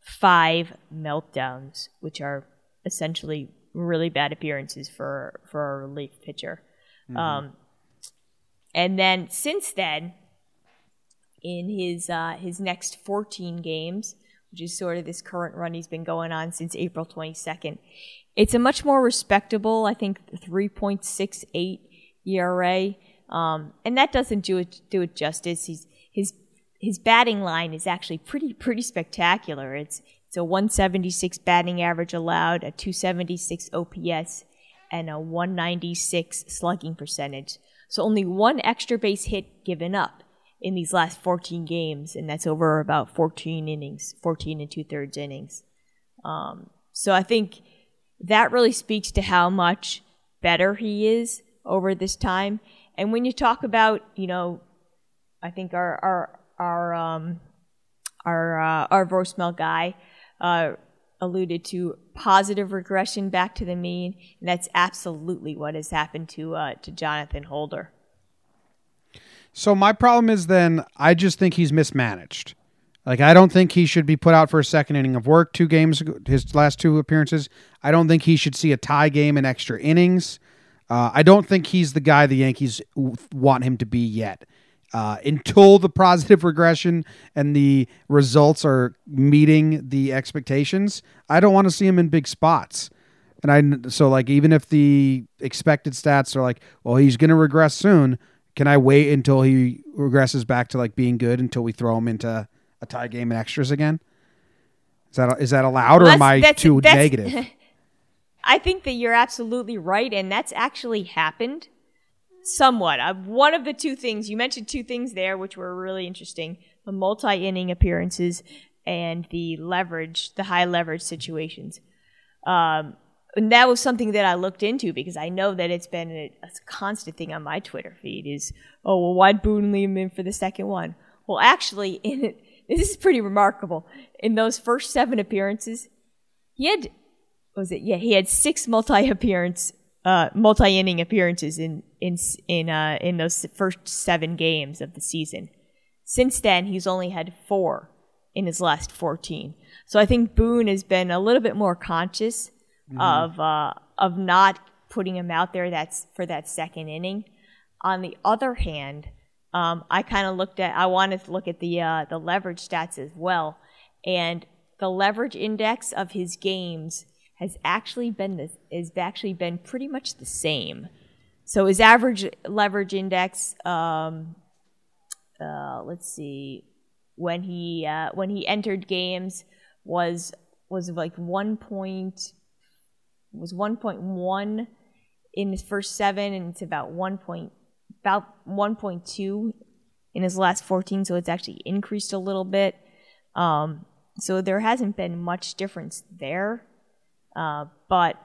five meltdowns, which are essentially really bad appearances for for a relief pitcher. Um, and then since then, in his uh, his next 14 games, which is sort of this current run he's been going on since April 22nd, it's a much more respectable, I think, 3.68 ERA, um, and that doesn't do it do it justice. He's his his batting line is actually pretty pretty spectacular. It's a 176 batting average allowed, a 276 OPS, and a 196 slugging percentage. So only one extra base hit given up in these last 14 games, and that's over about 14 innings, 14 and two thirds innings. Um, so I think that really speaks to how much better he is over this time. And when you talk about, you know, I think our our our um, our uh, our voicemail guy uh, alluded to positive regression back to the mean, and that's absolutely what has happened to uh, to Jonathan Holder. So my problem is then I just think he's mismanaged. Like I don't think he should be put out for a second inning of work. Two games, his last two appearances. I don't think he should see a tie game in extra innings. Uh, I don't think he's the guy the Yankees want him to be yet. Uh, until the positive regression and the results are meeting the expectations, I don't want to see him in big spots. And I so like even if the expected stats are like, well, he's going to regress soon. Can I wait until he regresses back to like being good until we throw him into a tie game and extras again? Is that is that allowed or am I that's- too that's- negative? <laughs> I think that you're absolutely right, and that's actually happened somewhat. Uh, one of the two things you mentioned, two things there, which were really interesting: the multi-inning appearances and the leverage, the high leverage situations. Um, and that was something that I looked into because I know that it's been a, a constant thing on my Twitter feed. Is oh well, why'd Boone leave him in for the second one? Well, actually, <laughs> in this is pretty remarkable. In those first seven appearances, he had was it? Yeah, he had six multi appearance, uh, multi inning appearances in in in uh, in those first seven games of the season. Since then, he's only had four in his last fourteen. So I think Boone has been a little bit more conscious of uh, of not putting him out there. That's for that second inning. On the other hand, um, I kind of looked at. I wanted to look at the uh, the leverage stats as well, and the leverage index of his games has actually been the, has actually been pretty much the same. So his average leverage index, um, uh, let's see, when he uh, when he entered games was was like one point was one point one in his first seven, and it's about one point about 1.2 in his last 14, so it's actually increased a little bit. Um, so there hasn't been much difference there, uh, but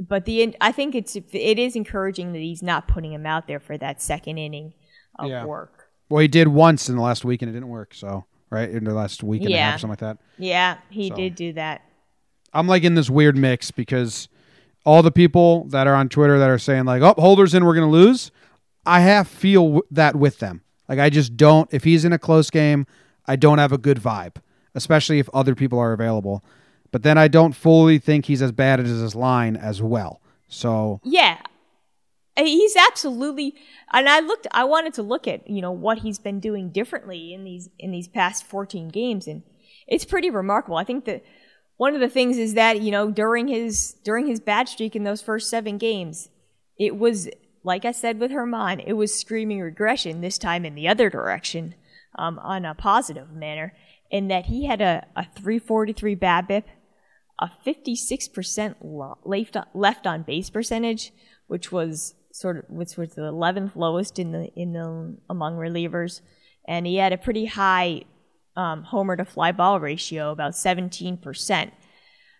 but the I think it's it is encouraging that he's not putting him out there for that second inning of Yeah. work. Well, he did once in the last week and it didn't work. So right in the last week and a half, something like that. Yeah, he So- did do that. I'm like in this weird mix because all the people that are on Twitter that are saying like, "Oh, holders in, we're gonna lose," I half feel w- that with them. Like I just don't. If he's in a close game, I don't have a good vibe, especially if other people are available. But then I don't fully think he's as bad as his line as well. So Yeah. Uh, He's absolutely and I looked I wanted to look at, you know, what he's been doing differently in these in these past 14 games and it's pretty remarkable. I think that one of the things is that, you know, during his during his bad streak in those first 7 games, it was like I said with Germán, it was screaming regression this time in the other direction um, on a positive manner in that he had a, a 343 BABIP a 56% left left on base percentage, which was sort of which was the 11th lowest in the in the among relievers, and he had a pretty high um, homer to fly ball ratio, about 17%.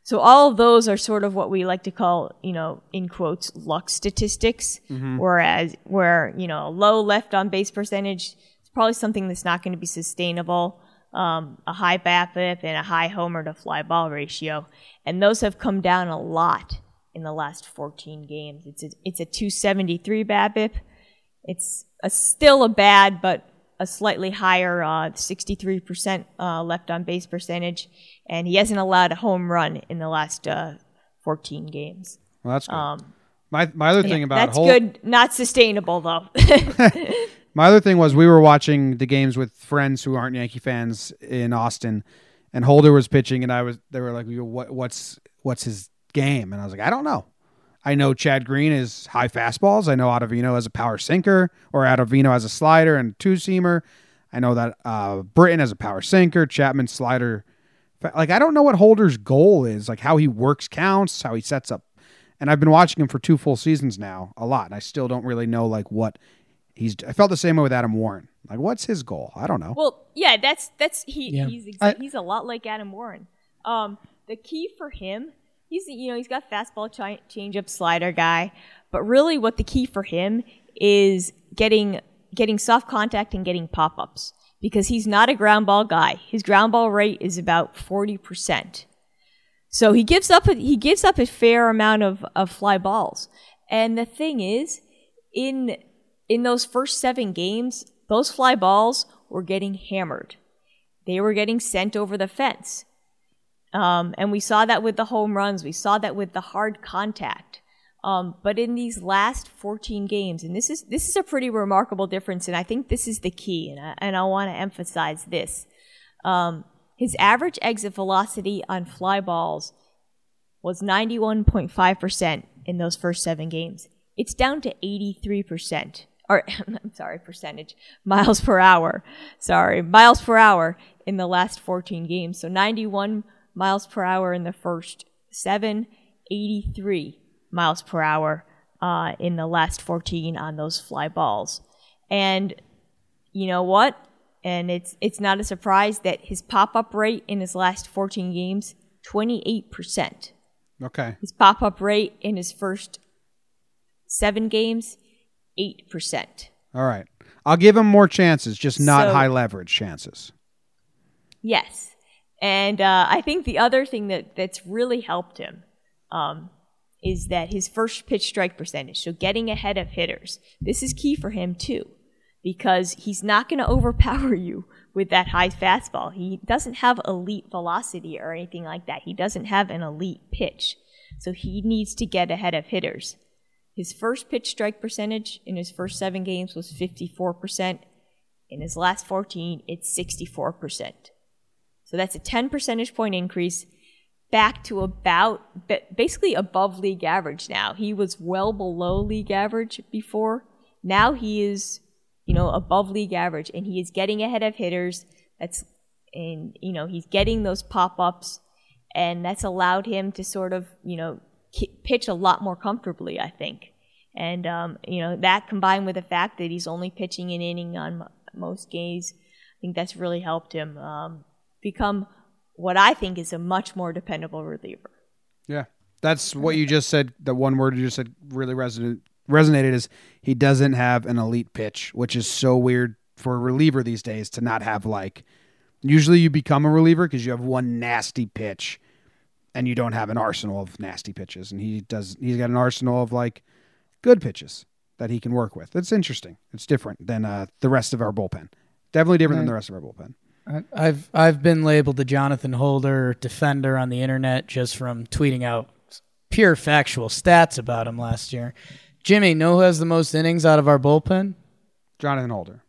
So all of those are sort of what we like to call, you know, in quotes, luck statistics. Whereas where you know a low left on base percentage is probably something that's not going to be sustainable. Um, a high BABIP and a high homer to fly ball ratio, and those have come down a lot in the last 14 games. It's a, it's a 273 BABIP. It's a, still a bad, but a slightly higher uh, 63% uh, left on base percentage, and he hasn't allowed a home run in the last uh, 14 games. well, that's good. Um, my my other thing about That's good, not sustainable though. <laughs> <laughs> My other thing was we were watching the games with friends who aren't Yankee fans in Austin, and Holder was pitching, and I was they were like, "What what's what's his game?" And I was like, "I don't know." I know Chad Green is high fastballs. I know Ottavino has a power sinker, or Ottavino has a slider and two seamer. I know that uh, Britton has a power sinker, Chapman slider. Like I don't know what Holder's goal is, like how he works counts, how he sets up. And I've been watching him for two full seasons now, a lot, and I still don't really know like what he's. I felt the same way with Adam Warren. Like, what's his goal? I don't know. Well, yeah, that's that's he Yeah. he's exa- I- he's a lot like Adam Warren. Um, the key for him, he's you know he's got fastball chi- changeup slider guy, but really what the key for him is getting getting soft contact and getting pop ups because he's not a ground ball guy. His ground ball rate is about forty percent. So he gives up a, he gives up a fair amount of, of fly balls. And the thing is, in in those first seven games, those fly balls were getting hammered. They were getting sent over the fence. Um, and we saw that with the home runs. We saw that with the hard contact. Um, but in these last 14 games, and this is this is a pretty remarkable difference, and I think this is the key, and I, and I want to emphasize this. Um, his average exit velocity on fly balls was 91.5% in those first seven games. It's down to 83%. Or, <laughs> I'm sorry, percentage. Miles per hour. Sorry, miles per hour in the last 14 games. So 91 miles per hour in the first seven, 83 miles per hour uh, in the last 14 on those fly balls. And you know what? And it's it's not a surprise that his pop up rate in his last 14 games, 28%. Okay. His pop up rate in his first seven games, 8%. All right. I'll give him more chances, just not So- high leverage chances. Yes. And uh, I think the other thing that, that's really helped him um, is that his first pitch strike percentage, so getting ahead of hitters, this is key for him too, because he's not going <laughs> to overpower you with that high fastball. He doesn't have elite velocity or anything like that. He doesn't have an elite pitch. So he needs to get ahead of hitters. His first pitch strike percentage in his first seven games was 54%. In his last 14, it's 64%. So that's a 10 percentage point increase back to about basically above league average now. He was well below league average before. Now he is, you know, above league average and he is getting ahead of hitters. That's and you know, he's getting those pop-ups and that's allowed him to sort of, you know, pitch a lot more comfortably, I think. And um, you know that combined with the fact that he's only pitching an inning on m- most games, I think that's really helped him um, become what I think is a much more dependable reliever. Yeah, that's what you just said. The one word you just said really resonated. Resonated is he doesn't have an elite pitch, which is so weird for a reliever these days to not have like. Usually, you become a reliever because you have one nasty pitch, and you don't have an arsenal of nasty pitches. And he does. He's got an arsenal of like good pitches that he can work with. It's interesting. It's different than uh, the rest of our bullpen. Definitely different than the rest of our bullpen. I- I've I've been labeled the Jonathan Holder defender on the internet just from tweeting out pure factual stats about him last year. Jimmy, know who has the most innings out of our bullpen? Jonathan Holder.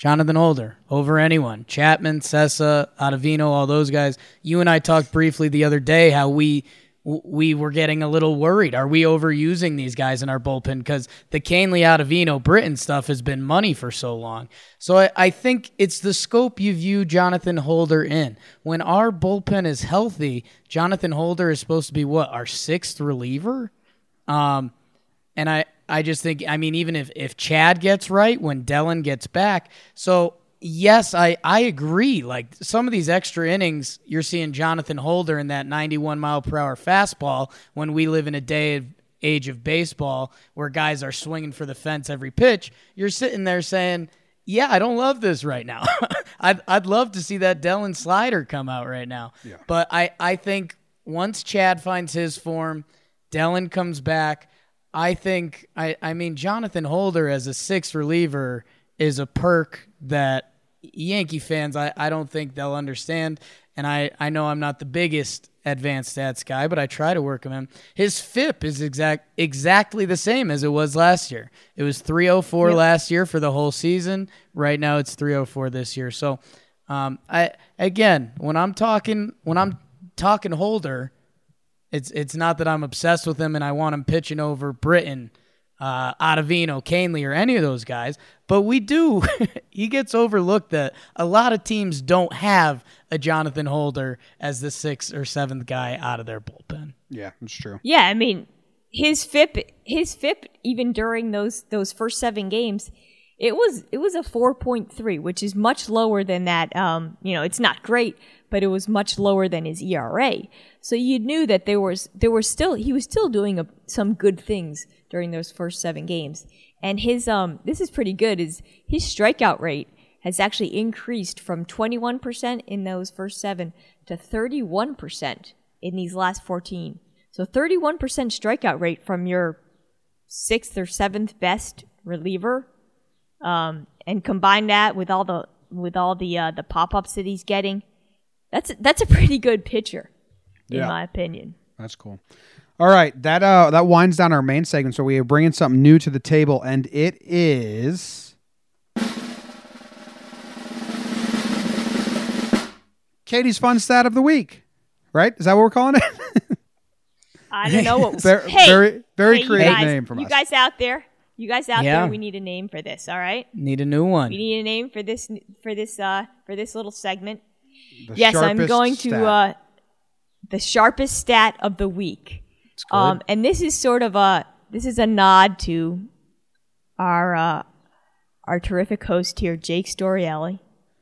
Jonathan Holder over anyone. Chapman, Cessa, Ottavino, all those guys. You and I talked briefly the other day how we we were getting a little worried. Are we overusing these guys in our bullpen? Because the Kahnle, Ottavino, Britton stuff has been money for so long. So I, I think it's the scope you view Jonathan Holder in. When our bullpen is healthy, Jonathan Holder is supposed to be what our sixth reliever. Um, and I, I just think, I mean, even if, if Chad gets right when Dellin gets back, so yes, I, I agree. Like some of these extra innings, you're seeing Jonathan Holder in that 91 mile per hour fastball when we live in a day of age of baseball where guys are swinging for the fence every pitch. You're sitting there saying, yeah, I don't love this right now. <laughs> I'd, I'd love to see that Dellin slider come out right now. Yeah. But I, I think once Chad finds his form, Dellin comes back. I think I, I mean Jonathan Holder as a sixth reliever is a perk that Yankee fans I, I don't think they'll understand. And I, I know I'm not the biggest advanced stats guy, but I try to work him in. His FIP is exact exactly the same as it was last year. It was 304 last year for the whole season. Right now it's 304 this year. So um, I again when I'm talking when I'm talking Holder, it's it's not that I'm obsessed with him and I want him pitching over Britton, uh, Ottavino, Kahnle, or any of those guys. But we do. <laughs> he gets overlooked that a lot of teams don't have a Jonathan Holder as the sixth or seventh guy out of their bullpen. Yeah, it's true. Yeah, I mean, his FIP, his FIP, even during those those first seven games, it was it was a four point three, which is much lower than that. Um, you know, it's not great, but it was much lower than his ERA. So you knew that there was there was still he was still doing a, some good things during those first seven games. And his um, this is pretty good. Is his strikeout rate has actually increased from 21% in those first seven to 31% in these last 14. So 31% strikeout rate from your sixth or seventh best reliever, um, and combine that with all the with all the uh, the pop ups that he's getting, that's that's a pretty good pitcher, in Yeah. my opinion. That's cool. All right, that uh that winds down our main segment. So we are bringing something new to the table, and it is Katie's fun stat of the week. Right? Is that what we're calling it? <laughs> I don't know what. <laughs> Very- <laughs> hey, very- very hey, creative guys- name from you us. guys out there. You guys out Yeah. there. We need a name for this. All right. Need a new one. We need a name for this for this uh for this little segment. The yes, I'm going stat. to uh the sharpest stat of the week. Um, and this is sort of a this is a nod to our uh, our terrific host here, Jake Storielli.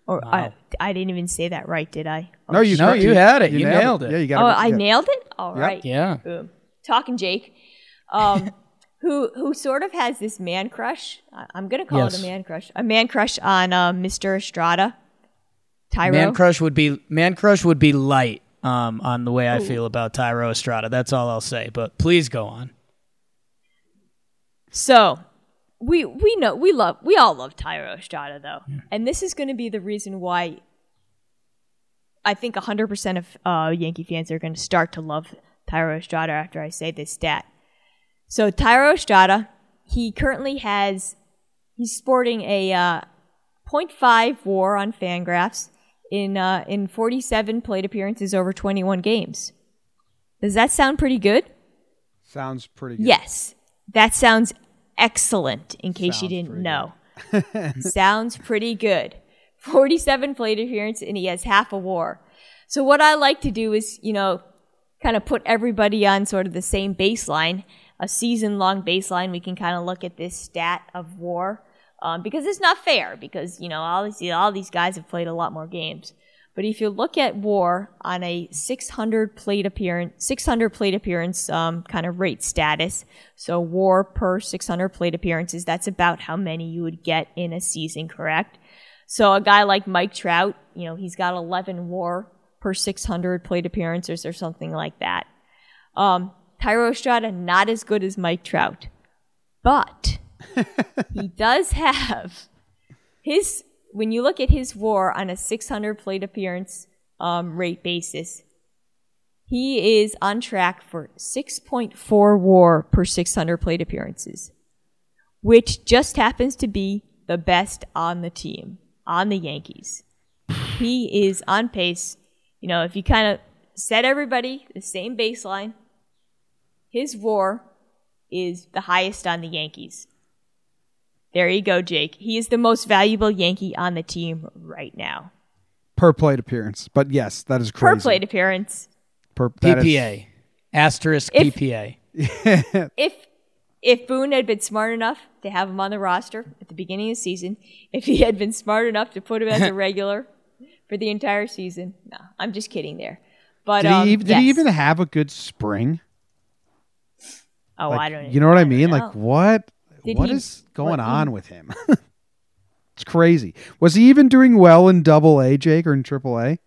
Or I, I didn't even say that right, did I? No, you No, you had it. You nailed it. Yeah, you got Oh, it. I yeah. nailed it. All Yep. right. Yeah. Boom. Talking Jake, um, <laughs> who who sort of has this man crush. I- I'm gonna call Yes. it a man crush. A man crush on uh, Mr. Estrada. Thairo. Man crush would be man crush would be light um, on the way I feel about Thairo Estrada. That's all I'll say. But please go on. So we we know we love we all love Thairo Estrada though, and this is going to be the reason why I think 100% of uh, Yankee fans are going to start to love Thairo Estrada after I say this stat. So Thairo Estrada, he currently has he's sporting a uh, 0.5 WAR on Fangraphs in uh, in 47 plate appearances over 21 games. Does that sound pretty good? Sounds pretty good. Yes, that sounds excellent. In case you didn't know, <laughs> sounds pretty good. Forty-seven plate appearances and he has half a WAR. So what I like to do is, you know, kind of put everybody on sort of the same baseline. a season long baseline, we can kind of look at this stat of war um, because it's not fair because you know all these all these guys have played a lot more games. But if you look at WAR on a 600 plate appearance, 600 plate appearance um, kind of rate status, so WAR per 600 plate appearances, that's about how many you would get in a season, correct? So a guy like Mike Trout, you know, he's got 11 WAR per 600 plate appearances or something like that. Um, Thairo Estrada not as good as Mike Trout, but he does have his when you look at his WAR on a 600 plate appearance um, rate basis, he is on track for 6.4 WAR per 600 plate appearances, which just happens to be the best on the team on the Yankees. He is on pace. You know, if you kind of set everybody the same baseline, his WAR is the highest on the Yankees. There you go, Jake. He is the most valuable Yankee on the team right now. Per plate appearance. But yes, that is crazy. Per plate appearance. Per, that is- PPA. Asterisk If- PPA. <laughs> If if Boone had been smart enough to have him on the roster at the beginning of the season, if he had been smart enough to put him as a <laughs> regular for the entire season, no, I'm just kidding there. But did, um, he, did he even have a good spring? Oh, Like, I don't. You know what I don't mean? know. Like what? Did what he- is going what- on with him? <laughs> it's crazy. Was he even doing well in Double A, Jake, or in Triple A?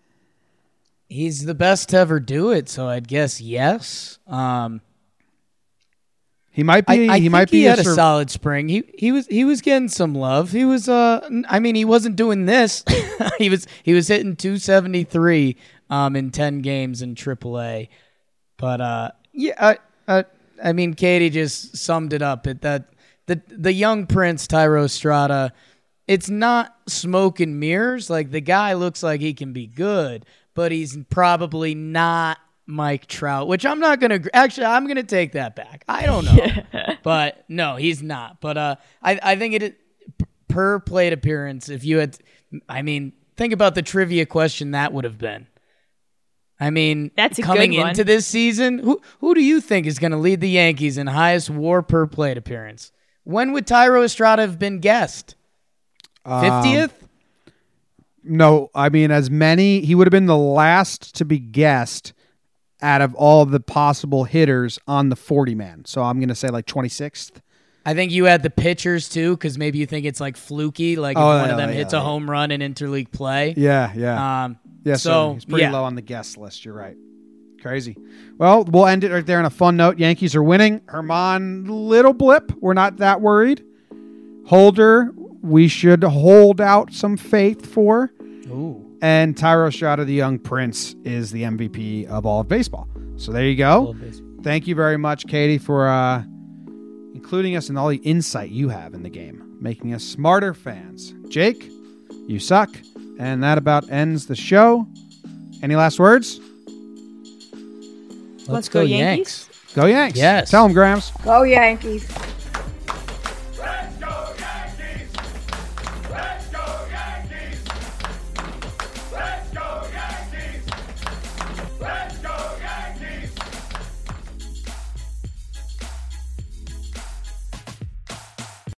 He's the best to ever do it, so I'd guess yes. Um, He might be. I he think might be he had a sur- solid spring. He he was he was getting some love. He was uh I mean he wasn't doing this. <laughs> he was he was hitting 273 um in 10 games in AAA. But uh yeah I I, I mean Katie just summed it up. It that the the young prince Thairo Strada it's not smoke and mirrors. Like the guy looks like he can be good, but he's probably not Mike Trout, which I'm not gonna. Actually, I'm gonna take that back. I don't know, <laughs> but no, he's not. But uh, I I think it per plate appearance. If you had, I mean, think about the trivia question that would have been. I mean, That's coming into this season. Who who do you think is going to lead the Yankees in highest WAR per plate appearance? When would Thairo Estrada have been guessed? Um, Fiftieth. No, I mean as many. He would have been the last to be guessed out of all the possible hitters on the forty man. So I'm gonna say like twenty sixth. I think you had the pitchers too, because maybe you think it's like fluky, like if Oh, one yeah, of them yeah, hits yeah. a home run in interleague play. Yeah, yeah, Um, yeah. so So he's pretty low on the guest list. You're right. Crazy. Well, we'll end it right there on a fun note. Yankees are winning. Germán, little blip. We're not that worried. Holder, we should hold out some faith for. Ooh, And Thairo Estrada, the young prince, is the MVP of all of baseball. So there you go. Thank you very much, Katie, for uh, including us in all the insight you have in the game, making us smarter fans. Jake, you suck. And that about ends the show. Any last words? Let's, Let's go, go Yanks. Yankees. Go Yanks. Yes. Tell them, Grams. Go Yankees.